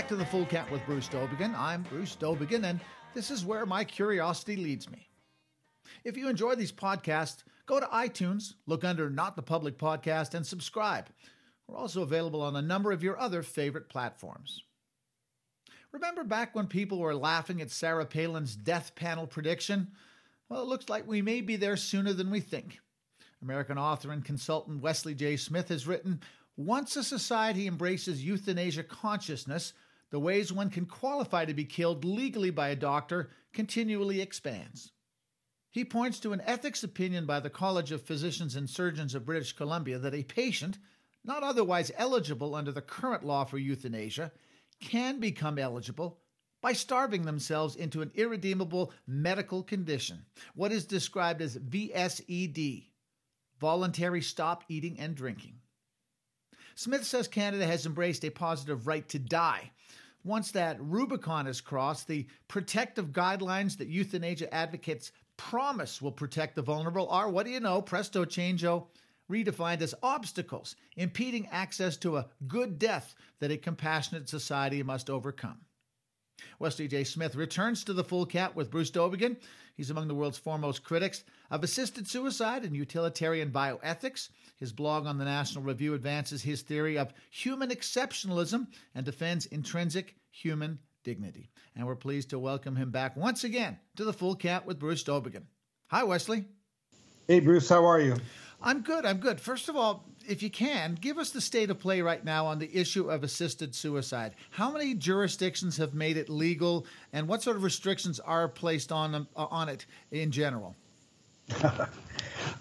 Back to the Full Count with Bruce Dowbiggin. I'm Bruce Dowbiggin, and this is where my curiosity leads me. If you enjoy these podcasts, go to iTunes, look under Not the Public Podcast, and subscribe. We're also available on a number of your other favorite platforms. Remember back when people were laughing at Sarah Palin's death panel prediction? Well, it looks like we may be there sooner than we think. American author and consultant Wesley J. Smith has written Once a society embraces euthanasia consciousness, the ways one can qualify to be killed legally by a doctor continually expands. He points to an ethics opinion by the College of Physicians and Surgeons of British Columbia that a patient, not otherwise eligible under the current law for euthanasia, can become eligible by starving themselves into an irredeemable medical condition, what is described as VSED, voluntary stop eating and drinking. Smith says Canada has embraced a positive right to die. Once that Rubicon is crossed, the protective guidelines that euthanasia advocates promise will protect the vulnerable are, what do you know, presto changeo, redefined as obstacles impeding access to a good death that a compassionate society must overcome. Wesley J. Smith returns to the full count with Bruce Dowbiggin. He's among the world's foremost critics of assisted suicide and utilitarian bioethics. His blog on the National Review advances his theory of human exceptionalism and defends intrinsic human dignity. And we're pleased to welcome him back once again to the full count with Bruce Dowbiggin. Hi, Wesley. Hey, Bruce, how are you? I'm good. I'm good. First of all, if you can, give us the state of play right now on the issue of assisted suicide. How many jurisdictions have made it legal, and what sort of restrictions are placed on uh, on it in general?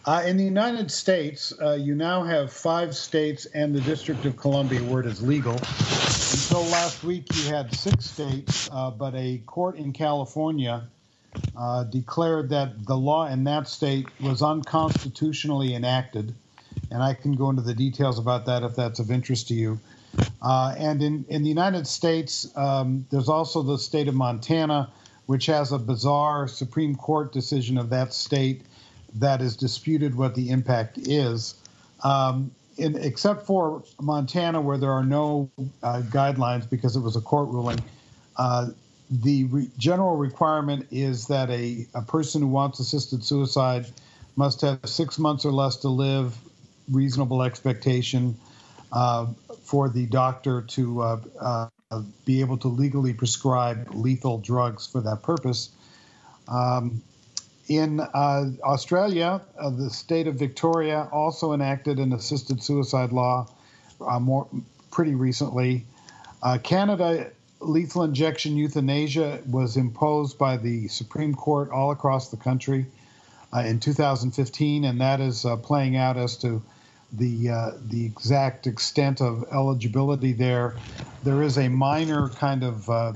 uh, in the United States, uh, you now have five states and the District of Columbia where it is legal. Until last week, you had six states, uh, but a court in California uh, declared that the law in that state was unconstitutionally enacted. And I can go into the details about that if that's of interest to you. Uh, and in, in the United States, um, there's also the state of Montana, which has a bizarre Supreme Court decision of that state that is disputed what the impact is. Um, in, except for Montana, where there are no uh, guidelines because it was a court ruling, uh, the re- general requirement is that a, a person who wants assisted suicide must have six months or less to live, reasonable expectation uh, for the doctor to uh, uh, be able to legally prescribe lethal drugs for that purpose. Um, in uh, Australia, uh, the state of Victoria also enacted an assisted suicide law more pretty recently. Canada lethal injection euthanasia was imposed by the Supreme Court all across the country uh, in 2015, and that is uh, playing out as to the uh, the exact extent of eligibility there. There is a minor kind of uh,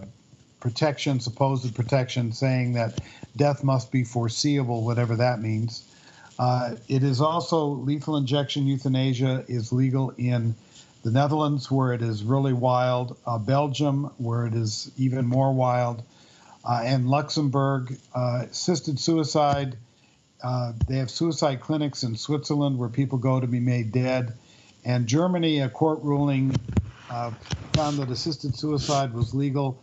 protection, supposed protection, saying that death must be foreseeable, whatever that means. Uh, it is also lethal injection euthanasia is legal in the Netherlands, where it is really wild, uh, Belgium, where it is even more wild, uh, and Luxembourg. Uh, assisted suicide, uh, they have suicide clinics in Switzerland where people go to be made dead. And Germany, a court ruling uh, found that assisted suicide was legal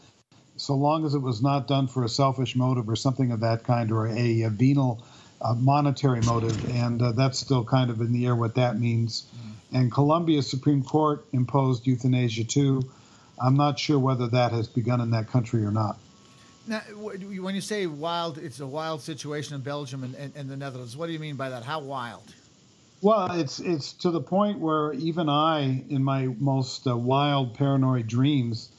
so long as it was not done for a selfish motive or something of that kind or a, a venal uh, monetary motive. And that's still kind of in the air what that means. Mm and Colombia's Supreme Court imposed euthanasia too. I'm not sure whether that has begun in that country or not. Now, when you say wild, it's a wild situation in Belgium and, and, and the Netherlands. What do you mean by that? How wild? Well, it's it's to the point where even I, in my most uh, wild paranoid dreams,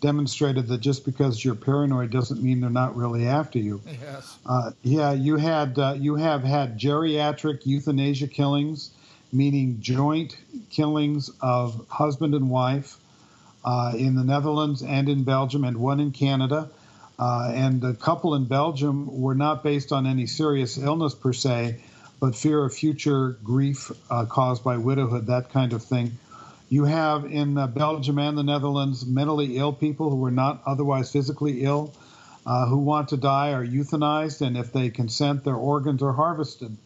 demonstrated that just because you're paranoid doesn't mean they're not really after you. Yes. Uh, yeah, you had uh, you have had geriatric euthanasia killings meaning joint killings of husband and wife uh, in the Netherlands and in Belgium, and one in Canada. Uh, and the couple in Belgium were not based on any serious illness per se, but fear of future grief uh, caused by widowhood, that kind of thing. You have in uh, Belgium and the Netherlands mentally ill people who are not otherwise physically ill, uh, who want to die, are euthanized, and if they consent, their organs are harvested.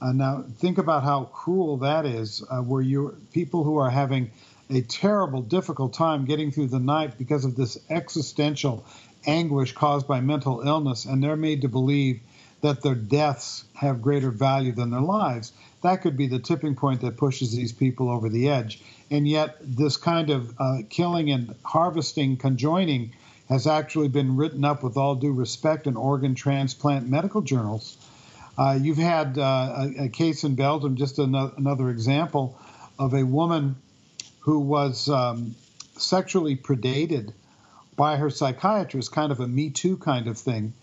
Uh, now, think about how cruel that is, uh, where you people who are having a terrible, difficult time getting through the night because of this existential anguish caused by mental illness, and they're made to believe that their deaths have greater value than their lives. That could be the tipping point that pushes these people over the edge. And yet, this kind of uh, killing and harvesting, conjoining, has actually been written up with all due respect in organ transplant medical journals. Uh, you've had uh, a, a, case in Belgium, just another, another, example of a woman who was um, sexually predated by her psychiatrist, kind of a Me Too kind of thing.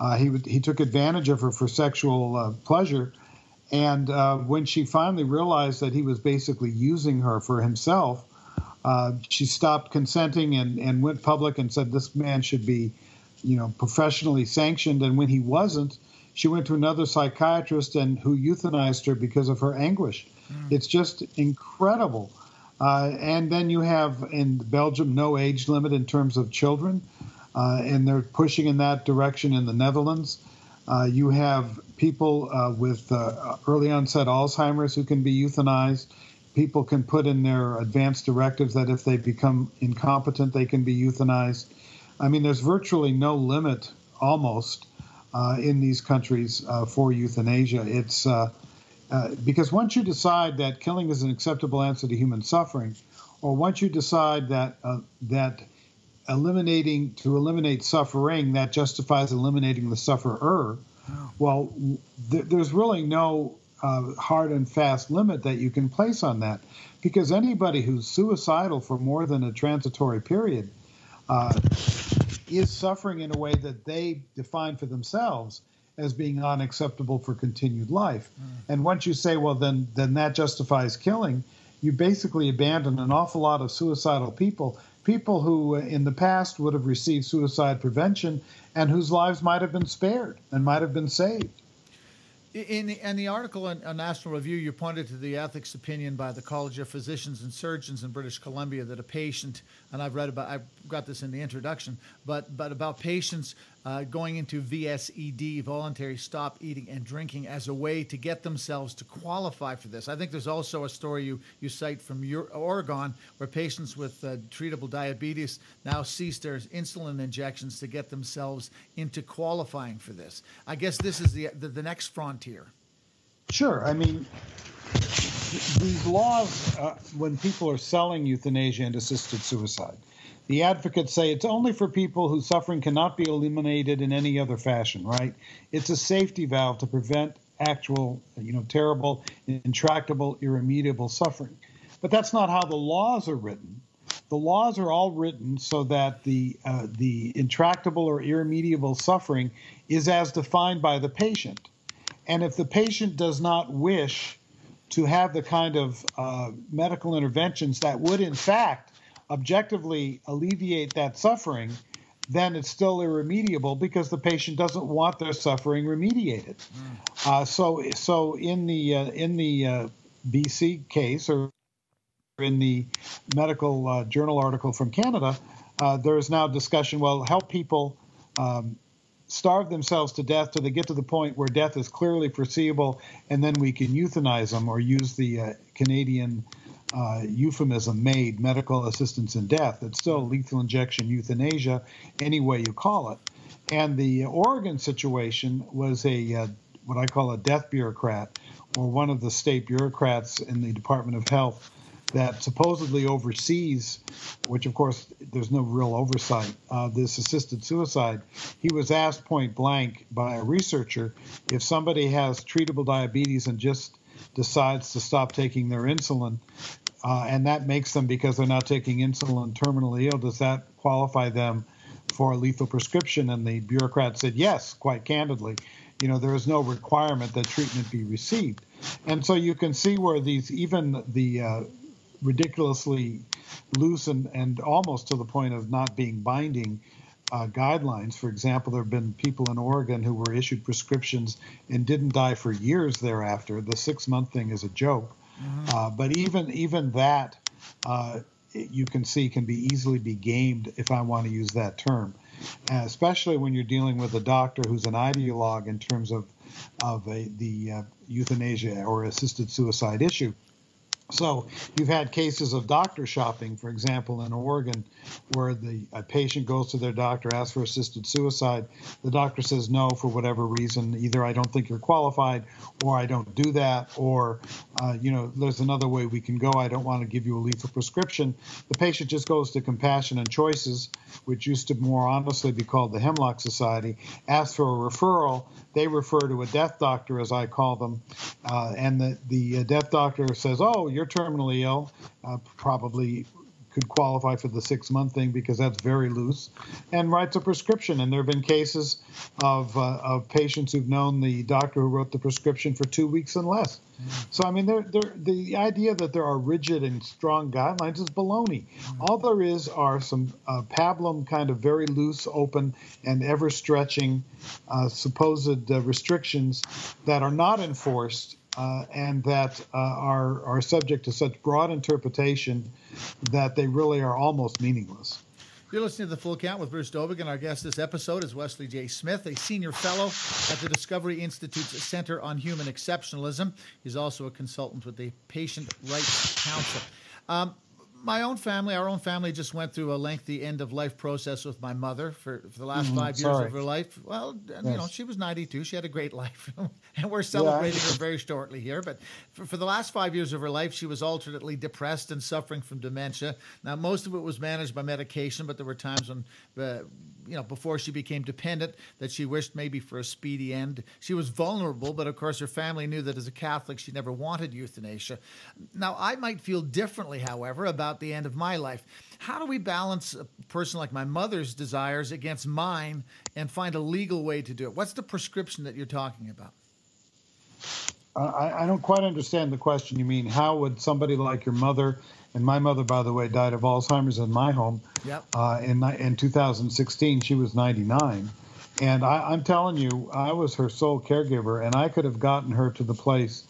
Uh, he, he took advantage of her for sexual uh, pleasure. And uh, when she finally realized that he was basically using her for himself, uh, she stopped consenting and, and went public and said this man should be, you know, professionally sanctioned. And when he wasn't, she went to another psychiatrist and who euthanized her because of her anguish. Mm. It's just incredible. Uh, and then you have in Belgium no age limit in terms of children, uh, and they're pushing in that direction in the Netherlands. Uh, you have people uh, with uh, early onset Alzheimer's who can be euthanized people can put in their advance directives that if they become incompetent, they can be euthanized. I mean, there's virtually no limit, almost, uh, in these countries for euthanasia. It's uh, because once you decide that killing is an acceptable answer to human suffering, or once you decide that uh, that eliminating to eliminate suffering that justifies eliminating the sufferer, well, th- there's really no uh, hard and fast limit that you can place on that. Because anybody who's suicidal for more than a transitory period uh, is suffering in a way that they define for themselves as being unacceptable for continued life. Mm. And once you say, well, then, then that justifies killing, you basically abandon an awful lot of suicidal people, people who uh, in the past would have received suicide prevention and whose lives might have been spared and might have been saved. In the, in the article in, on, National Review, you pointed to the ethics opinion by the College of Physicians and Surgeons in British Columbia that a patient, and I've read about, I've got this in the introduction, but but about patients uh, going into VSED, voluntary stop eating and drinking, as a way to get themselves to qualify for this. I think there's also a story you, you cite from your, Oregon where patients with uh, treatable diabetes now cease their insulin injections to get themselves into qualifying for this. I guess this is the, the, the next frontier. Sure. I mean, these laws, uh, when people are selling euthanasia and assisted suicide, the advocates say it's only for people whose suffering cannot be eliminated in any other fashion, right? It's a safety valve to prevent actual, you know, terrible, intractable, irremediable suffering. But that's not how the laws are written. The laws are all written so that the uh, the intractable or irremediable suffering is as defined by the patient. And if the patient does not wish to have the kind of uh, medical interventions that would, in fact, objectively alleviate that suffering, then it's still irremediable because the patient doesn't want their suffering remediated. Mm. Uh, so, so in the uh, in the uh, BC case or in the medical uh, journal article from Canada, uh, there is now discussion. Well, help people um, starve themselves to death till they get to the point where death is clearly foreseeable, and then we can euthanize them or use the uh, Canadian uh, euphemism made medical assistance in death. It's still lethal injection euthanasia, any way you call it. And the Oregon situation was a uh, what I call a death bureaucrat, or one of the state bureaucrats in the Department of Health that supposedly oversees, which of course there's no real oversight, uh, this assisted suicide. He was asked point blank by a researcher if somebody has treatable diabetes and just decides to stop taking their insulin, uh, and that makes them because they're not taking insulin terminally ill, does that qualify them for a lethal prescription? And the bureaucrat said yes, quite candidly. You know, there is no requirement that treatment be received. And so you can see where these, even the uh, ridiculously loose and, and almost to the point of not being binding uh, guidelines. For example, there have been people in Oregon who were issued prescriptions and didn't die for years thereafter. The six month thing is a joke. Mm-hmm. Uh, but even even that, uh, you can see can be easily be gamed, if I want to use that term, uh, especially when you're dealing with a doctor who's an ideologue in terms of of a, the uh, euthanasia or assisted suicide issue. So you've had cases of doctor shopping, for example, in Oregon, where the a patient goes to their doctor, asks for assisted suicide. The doctor says no for whatever reason. Either I don't think you're qualified, or I don't do that, or uh, you know, there's another way we can go. I don't want to give you a lethal prescription. The patient just goes to Compassion and Choices, which used to more honestly be called the Hemlock Society, asks for a referral. They refer to a death doctor, as I call them, uh, and the the uh, death doctor says, "Oh, you're terminally ill, uh, probably could qualify for the six month thing because that's very loose, and writes a prescription. And there have been cases of, uh, of patients who've known the doctor who wrote the prescription for two weeks and less. So, I mean, they're, they're, the idea that there are rigid and strong guidelines is baloney. All there is are some uh, pablum kind of very loose, open, and ever stretching uh, supposed uh, restrictions that are not enforced uh, and that uh, are, are subject to such broad interpretation that they really are almost meaningless. You're listening to the Full Count with Bruce Dowbiggin. Our guest this episode is Wesley J. Smith, a senior fellow at the Discovery Institute's Center on Human Exceptionalism. He's also a consultant with the Patient Rights Council. Um, my own family, our own family, just went through a lengthy end of life process with my mother for, for the last mm, five years sorry. of her life. Well, yes. you know, she was 92. She had a great life. and we're celebrating yeah. her very shortly here. But for, for, the last five years of her life, she was alternately depressed and suffering from dementia. Now, most of it was managed by medication, but there were times when, uh, you know, before she became dependent, that she wished maybe for a speedy end. She was vulnerable, but of course, her family knew that as a Catholic, she never wanted euthanasia. Now, I might feel differently, however, about the end of my life. How do we balance a person like my mother's desires against mine and find a legal way to do it? What's the prescription that you're talking about? I, I don't quite understand the question. You mean how would somebody like your mother, and my mother, by the way, died of Alzheimer's in my home yep. uh, in in 2016. She was 99. And I, am telling you, I was her sole caregiver, and I could have gotten her to the place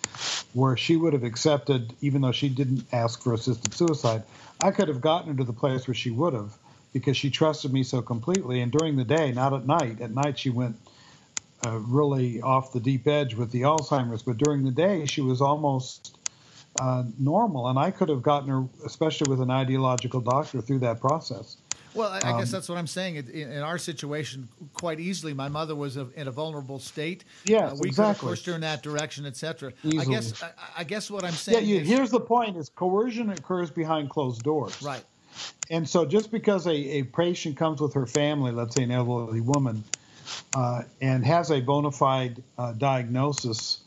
where she would have accepted, even though she didn't ask for assisted suicide. I could have gotten her to the place where she would have because she trusted me so completely. And during the day, not at night, at night she went uh, really off the deep edge with the Alzheimer's, but during the day she was almost uh, normal. And I could have gotten her, especially with an ideological doctor, through that process. Well, I, um, guess that's what I'm saying. In, in, our situation, quite easily, my mother was a, in a vulnerable state. Yeah, uh, we exactly. could have pushed her in that direction, etc. I guess. I, I, guess what I'm saying. Yeah, is, here's the point: is coercion occurs behind closed doors. Right. And so, just because a, a patient comes with her family, let's say an elderly woman, uh, and has a bona fide uh, diagnosis,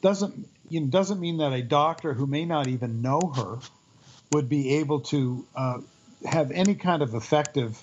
doesn't you know, doesn't mean that a doctor who may not even know her would be able to uh, have any kind of effective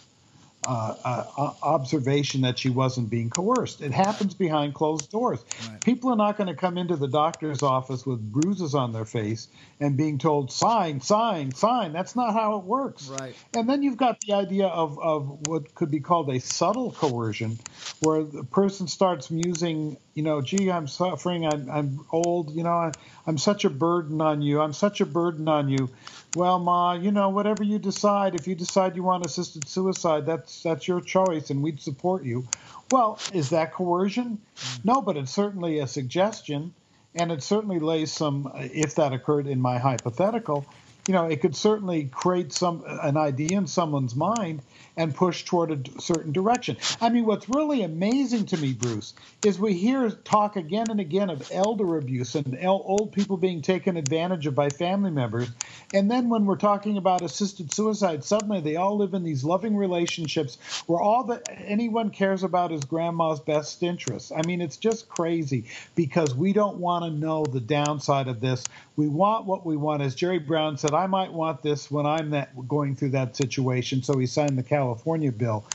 uh, uh, observation that she wasn't being coerced. It happens behind closed doors. Right. People are not going to come into the doctor's office with bruises on their face and being told, sign, sign, sign. That's not how it works. Right. And then you've got the idea of, of what could be called a subtle coercion, where the person starts musing, you know, gee, I'm suffering, I'm, I'm old, you know, I, I'm such a burden on you, I'm such a burden on you well, Ma, you know, whatever you decide, if you decide you want assisted suicide, that's that's your choice, and we'd support you. Well, is that coercion? No, but it's certainly a suggestion, and it certainly lays some. If that occurred in my hypothetical, you know, it could certainly create some an idea in someone's mind and push toward a certain direction. I mean, what's really amazing to me, Bruce, is we hear talk again and again of elder abuse and old people being taken advantage of by family members. And then when we're talking about assisted suicide, suddenly they all live in these loving relationships where all that anyone cares about is grandma's best interests. I mean, it's just crazy because we don't want to know the downside of this. We want what we want. As Jerry Brown said, I might want this when I'm that going through that situation. So he signed the California bill.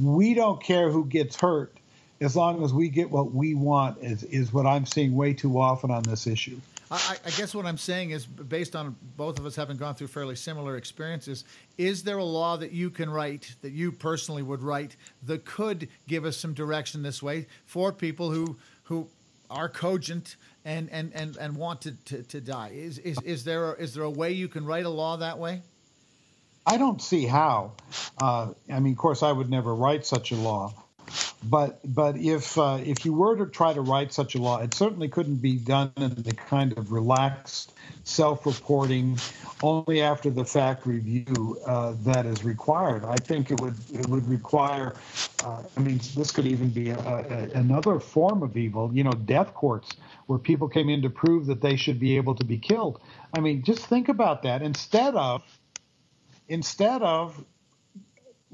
We don't care who gets hurt as long as we get what we want, is, is what I'm seeing way too often on this issue. I, I, guess what I'm saying is, based on both of us having gone through fairly similar experiences, is there a law that you can write, that you personally would write, that could give us some direction this way for people who who are cogent and and and, and want to, to, to die? Is, is is there a, is there a way you can write a law that way? I don't see how. Uh, I mean, of course, I would never write such a law. But but if uh, if you were to try to write such a law, it certainly couldn't be done in the kind of relaxed, self-reporting, only after the fact review uh, that is required. I think it would it would require. Uh, I mean, this could even be a, a, another form of evil. You know, death courts where people came in to prove that they should be able to be killed. I mean, just think about that. Instead of instead of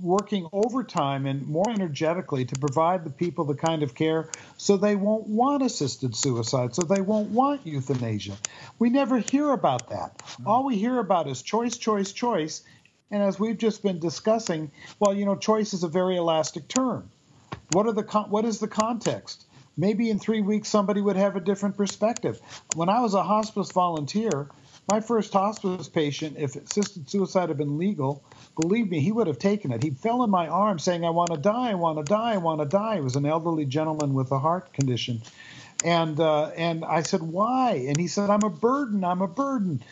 working overtime and more energetically to provide the people the kind of care so they won't want assisted suicide, so they won't want euthanasia. We never hear about that. Mm-hmm. All we hear about is choice, choice, choice. And as we've just been discussing, well, you know, choice is a very elastic term. What are the what is the context? Maybe in three weeks somebody would have a different perspective. When I was a hospice volunteer, my first hospice patient, if assisted suicide had been legal, believe me, he would have taken it. He fell in my arms saying, I want to die, I want to die, I want to die. He was an elderly gentleman with a heart condition. And, uh, and I said, Why? And he said, I'm a burden, I'm a burden.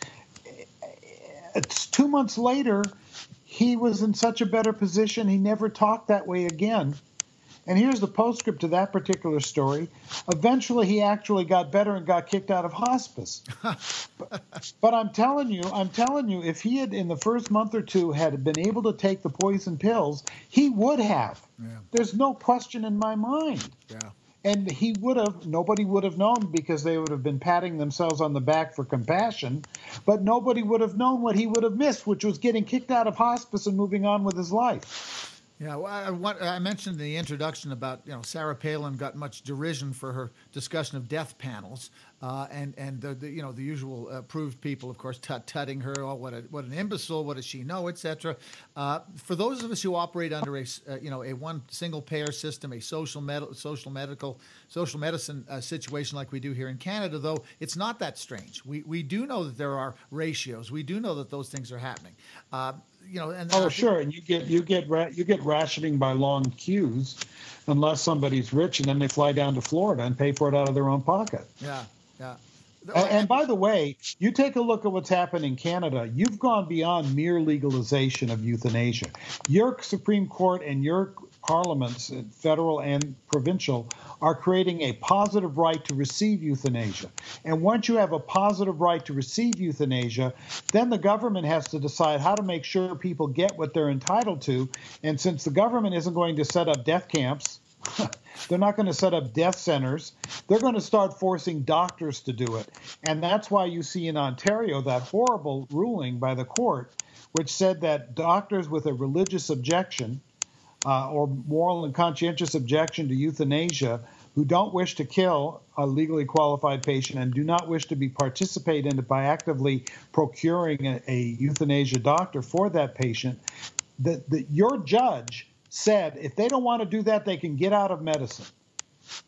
It's two months later, he was in such a better position, he never talked that way again. And here's the postscript to that particular story. Eventually, he actually got better and got kicked out of hospice. but, but, I'm telling you, I'm telling you, if he had in the first month or two had been able to take the poison pills, he would have. Yeah. There's no question in my mind. Yeah. And he would have, nobody would have known because they would have been patting themselves on the back for compassion, but nobody would have known what he would have missed, which was getting kicked out of hospice and moving on with his life. Yeah, well, I, I, mentioned in the introduction about you know Sarah Palin got much derision for her discussion of death panels, uh, and and the, the, you know the usual approved people, of course, tut tutting her. Oh, what a, what an imbecile! What does she know, etc. Uh, for those of us who operate under a uh, you know a one single payer system, a social med- social medical social medicine uh, situation like we do here in Canada, though it's not that strange. We we do know that there are ratios. We do know that those things are happening. You know, and oh, sure, and you get you get ra- you get rationing by long queues, unless somebody's rich, and then they fly down to Florida and pay for it out of their own pocket. Yeah, yeah. And, and by the way, you take a look at what's happened in Canada. You've gone beyond mere legalization of euthanasia. Your Supreme Court and your parliaments, uh, federal and provincial, are creating a positive right to receive euthanasia. And once you have a positive right to receive euthanasia, then the government has to decide how to make sure people get what they're entitled to. And since the government isn't going to set up death camps, they're not going to set up death centers. They're going to start forcing doctors to do it. And that's why you see in Ontario that horrible ruling by the court, which said that doctors with a religious objection uh, or moral and conscientious objection to euthanasia who don't wish to kill a legally qualified patient and do not wish to be participate in it by actively procuring a, a euthanasia doctor for that patient, that, that your judge said if they don't want to do that, they can get out of medicine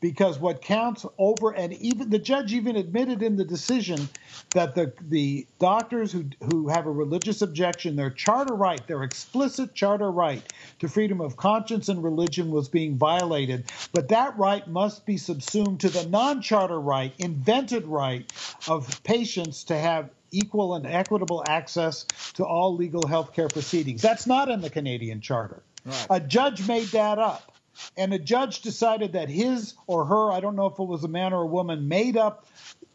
because what counts over and even the judge even admitted in the decision that the the doctors who who have a religious objection their charter right their explicit charter right to freedom of conscience and religion was being violated. But that right must be subsumed to the non-charter right invented right of patients to have equal and equitable access to all legal health care proceedings. That's not in the Canadian charter. Right. a judge made that up and a judge decided that his or her, I don't know if it was a man or a woman, made up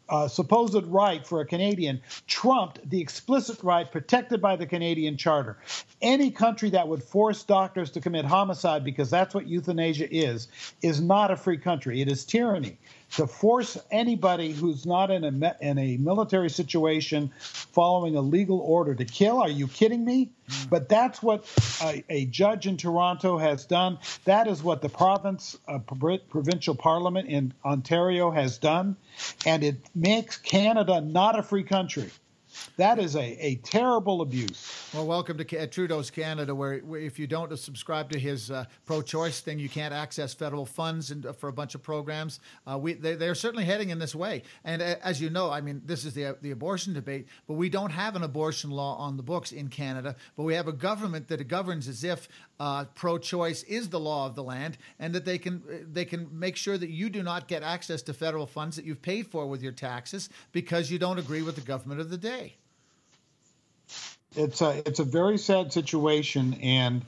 uh, supposed right for a Canadian trumped the explicit right protected by the Canadian Charter. Any country that would force doctors to commit homicide, because that's what euthanasia is, is not a free country. It is tyranny to force anybody who's not in a in a military situation following a legal order to kill. Are you kidding me? Mm. But that's what a, a, judge in Toronto has done. That is what the province uh, provincial parliament in Ontario has done, and it makes Canada not a free country. That is a, a terrible abuse. Well, welcome to uh, Trudeau's Canada, where, if you don't subscribe to his uh, pro-choice thing, you can't access federal funds and, uh, for a bunch of programs. Uh, we, they, they're certainly heading in this way. And uh, as you know, I mean, this is the the abortion debate, but we don't have an abortion law on the books in Canada. But we have a government that governs as if uh, pro-choice is the law of the land, and that they can they can make sure that you do not get access to federal funds that you've paid for with your taxes because you don't agree with the government of the day. It's a it's a very sad situation, and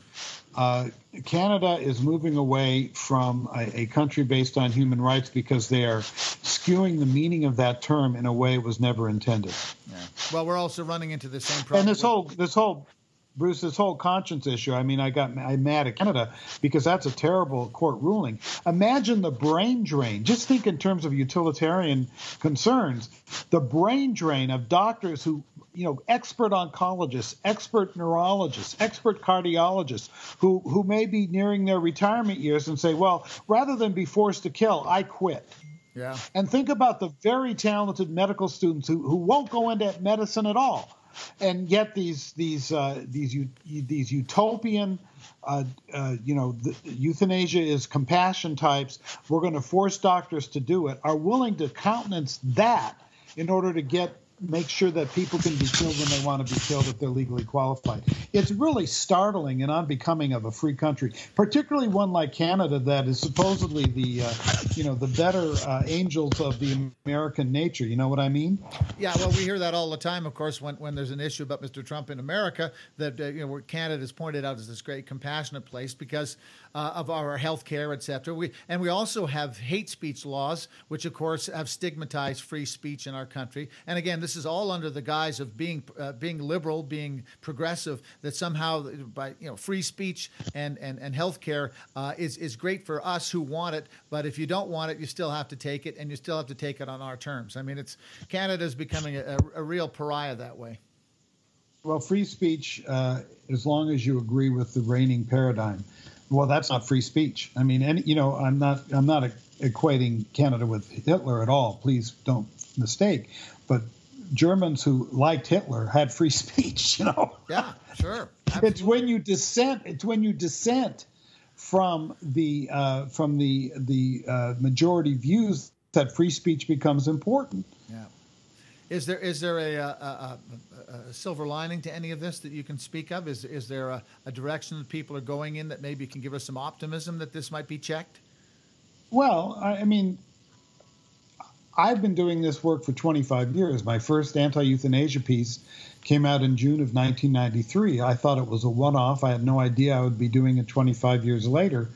uh, Canada is moving away from a, a, country based on human rights because they are skewing the meaning of that term in a way it was never intended. Yeah. Well, we're also running into the same problem. And this whole this whole Bruce, this whole conscience issue. I mean, I got I'm mad at Canada because that's a terrible court ruling. Imagine the brain drain. Just think in terms of utilitarian concerns. The brain drain of doctors who, you know, expert oncologists, expert neurologists, expert cardiologists, who who may be nearing their retirement years and say, well, rather than be forced to kill, I quit. Yeah. And think about the very talented medical students who, who won't go into medicine at all and yet these these uh, these these utopian uh, uh, you know the, euthanasia is compassion types we're going to force doctors to do it are willing to countenance that in order to get make sure that people can be killed when they want to be killed if they're legally qualified. It's really startling and unbecoming of a free country, particularly one like Canada that is supposedly the uh, you know the better uh, angels of the American nature. You know what I mean? Yeah. Well, we hear that all the time. Of course, when when there's an issue about Mr. Trump in America, that uh, you know Canada is pointed out as this great compassionate place because uh, of our health care, et cetera. We, and we also have hate speech laws, which, of course, have stigmatized free speech in our country. And again, this is all under the guise of being, uh, being liberal, being progressive, that somehow by you know, free speech and, and, and health care uh, is, is great for us who want it. But if you don't want it, you still have to take it, and you still have to take it on our terms. I mean, it's Canada is becoming a, a real pariah that way. Well, free speech, uh, as long as you agree with the reigning paradigm well, that's not free speech. I mean, any, you know, I'm not I'm not equating Canada with Hitler at all. Please don't mistake. But Germans who liked Hitler had free speech. You know. Yeah, sure. Absolutely. It's when you dissent. It's when you dissent from the uh, from the the uh, majority views that free speech becomes important. Yeah. Is there is there a, a, a, a, silver lining to any of this that you can speak of? Is is there a, a, direction that people are going in that maybe can give us some optimism that this might be checked? Well, I, I mean, I've been doing this work for 25 years. My first anti-euthanasia piece came out in June of 1993. I thought it was a one-off. I had no idea I would be doing it 25 years later.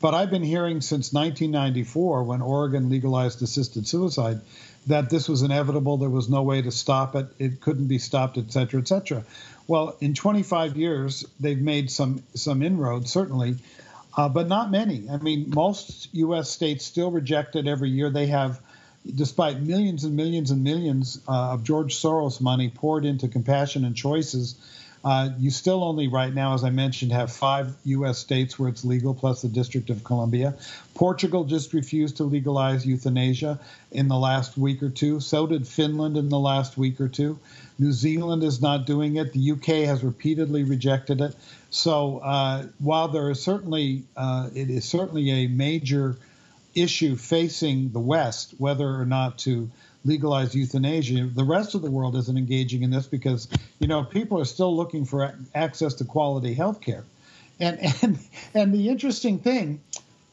But I've been hearing since 1994, when Oregon legalized assisted suicide, that this was inevitable. There was no way to stop it. It couldn't be stopped, et cetera, et cetera. Well, in 25 years, they've made some some inroads, certainly, uh, but not many. I mean, most U.S. states still reject it every year. They have, despite millions and millions and millions uh, of George Soros money poured into compassion and choices uh, you still only, right now, as I mentioned, have five U.S. states where it's legal, plus the District of Columbia. Portugal just refused to legalize euthanasia in the last week or two. So did Finland in the last week or two. New Zealand is not doing it. The UK has repeatedly rejected it. So uh, while there is certainly, uh, it is certainly a major issue facing the West, whether or not to legalize euthanasia. The rest of the world isn't engaging in this because, you know, people are still looking for access to quality health care. And, and, and the interesting thing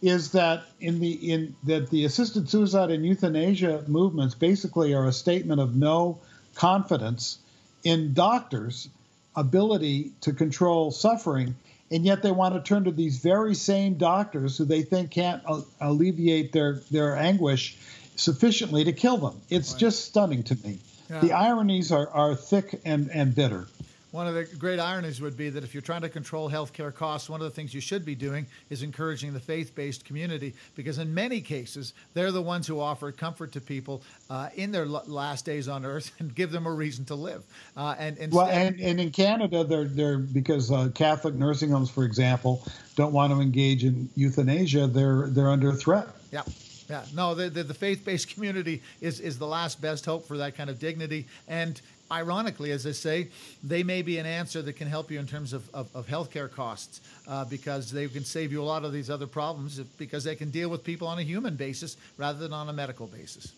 is that in the in that the assisted suicide and euthanasia movements basically are a statement of no confidence in doctors' ability to control suffering, and yet they want to turn to these very same doctors who they think can't uh, alleviate their their anguish sufficiently to kill them. It's right. just stunning to me. Yeah. The ironies are, are thick and, and bitter. One of the great ironies would be that if you're trying to control healthcare costs, one of the things you should be doing is encouraging the faith based community because, in many cases, they're the ones who offer comfort to people uh, in their last days on earth and give them a reason to live. Uh, and, instead- well, and, and in Canada, they're, they're because uh, Catholic nursing homes, for example, don't want to engage in euthanasia, they're, they're under threat. Yeah. Yeah, no, the, the, the faith based community is, is the last best hope for that kind of dignity. And ironically, as I say, they may be an answer that can help you in terms of, of, of healthcare costs uh, because they can save you a lot of these other problems because they can deal with people on a human basis rather than on a medical basis.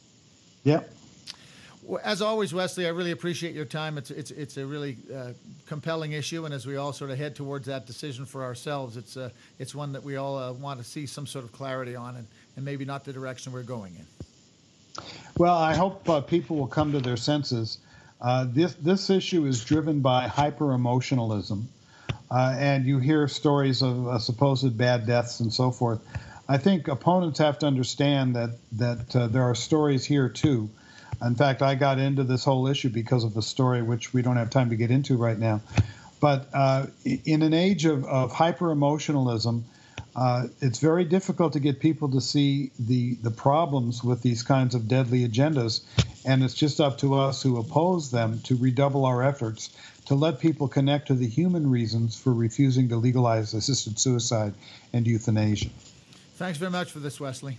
Yeah. As always, Wesley, I really appreciate your time. It's it's it's a really uh, compelling issue, and as we all sort of head towards that decision for ourselves, it's uh, it's one that we all uh, want to see some sort of clarity on. And and maybe not the direction we're going in. Well, I hope uh, people will come to their senses. Uh, this this issue is driven by hyper emotionalism, uh, and you hear stories of uh, supposed bad deaths and so forth. I think opponents have to understand that that uh, there are stories here too. In fact, I got into this whole issue because of a story, which we don't have time to get into right now. But uh, in an age of, of hyper emotionalism, it's very difficult to get people to see the, the problems with these kinds of deadly agendas. And it's just up to us who oppose them to redouble our efforts to let people connect to the human reasons for refusing to legalize assisted suicide and euthanasia. Thanks very much for this, Wesley.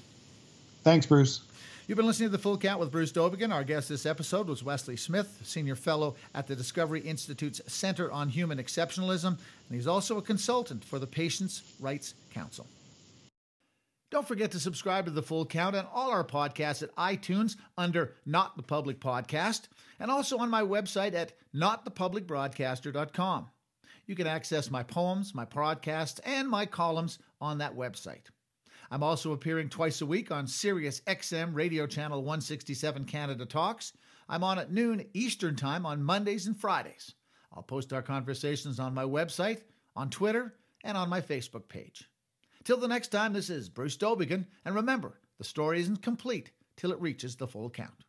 Thanks, Bruce. You've been listening to The Full Count with Bruce Dowbiggin. Our guest this episode was Wesley Smith, Senior Fellow at the Discovery Institute's Center on Human Exceptionalism, and he's also a consultant for the Patients' Rights Council. Don't forget to subscribe to The Full Count and all our podcasts at iTunes under Not the Public Podcast, and also on my website at notthepublicbroadcaster.com. You can access my poems, my podcasts, and my columns on that website. I'm also appearing twice a week on Sirius XM radio channel 167 Canada Talks. I'm on at noon Eastern Time on Mondays and Fridays. I'll post our conversations on my website, on Twitter, and on my Facebook page. Till the next time, this is Bruce Dowbiggin, and remember, the story isn't complete till it reaches the full count.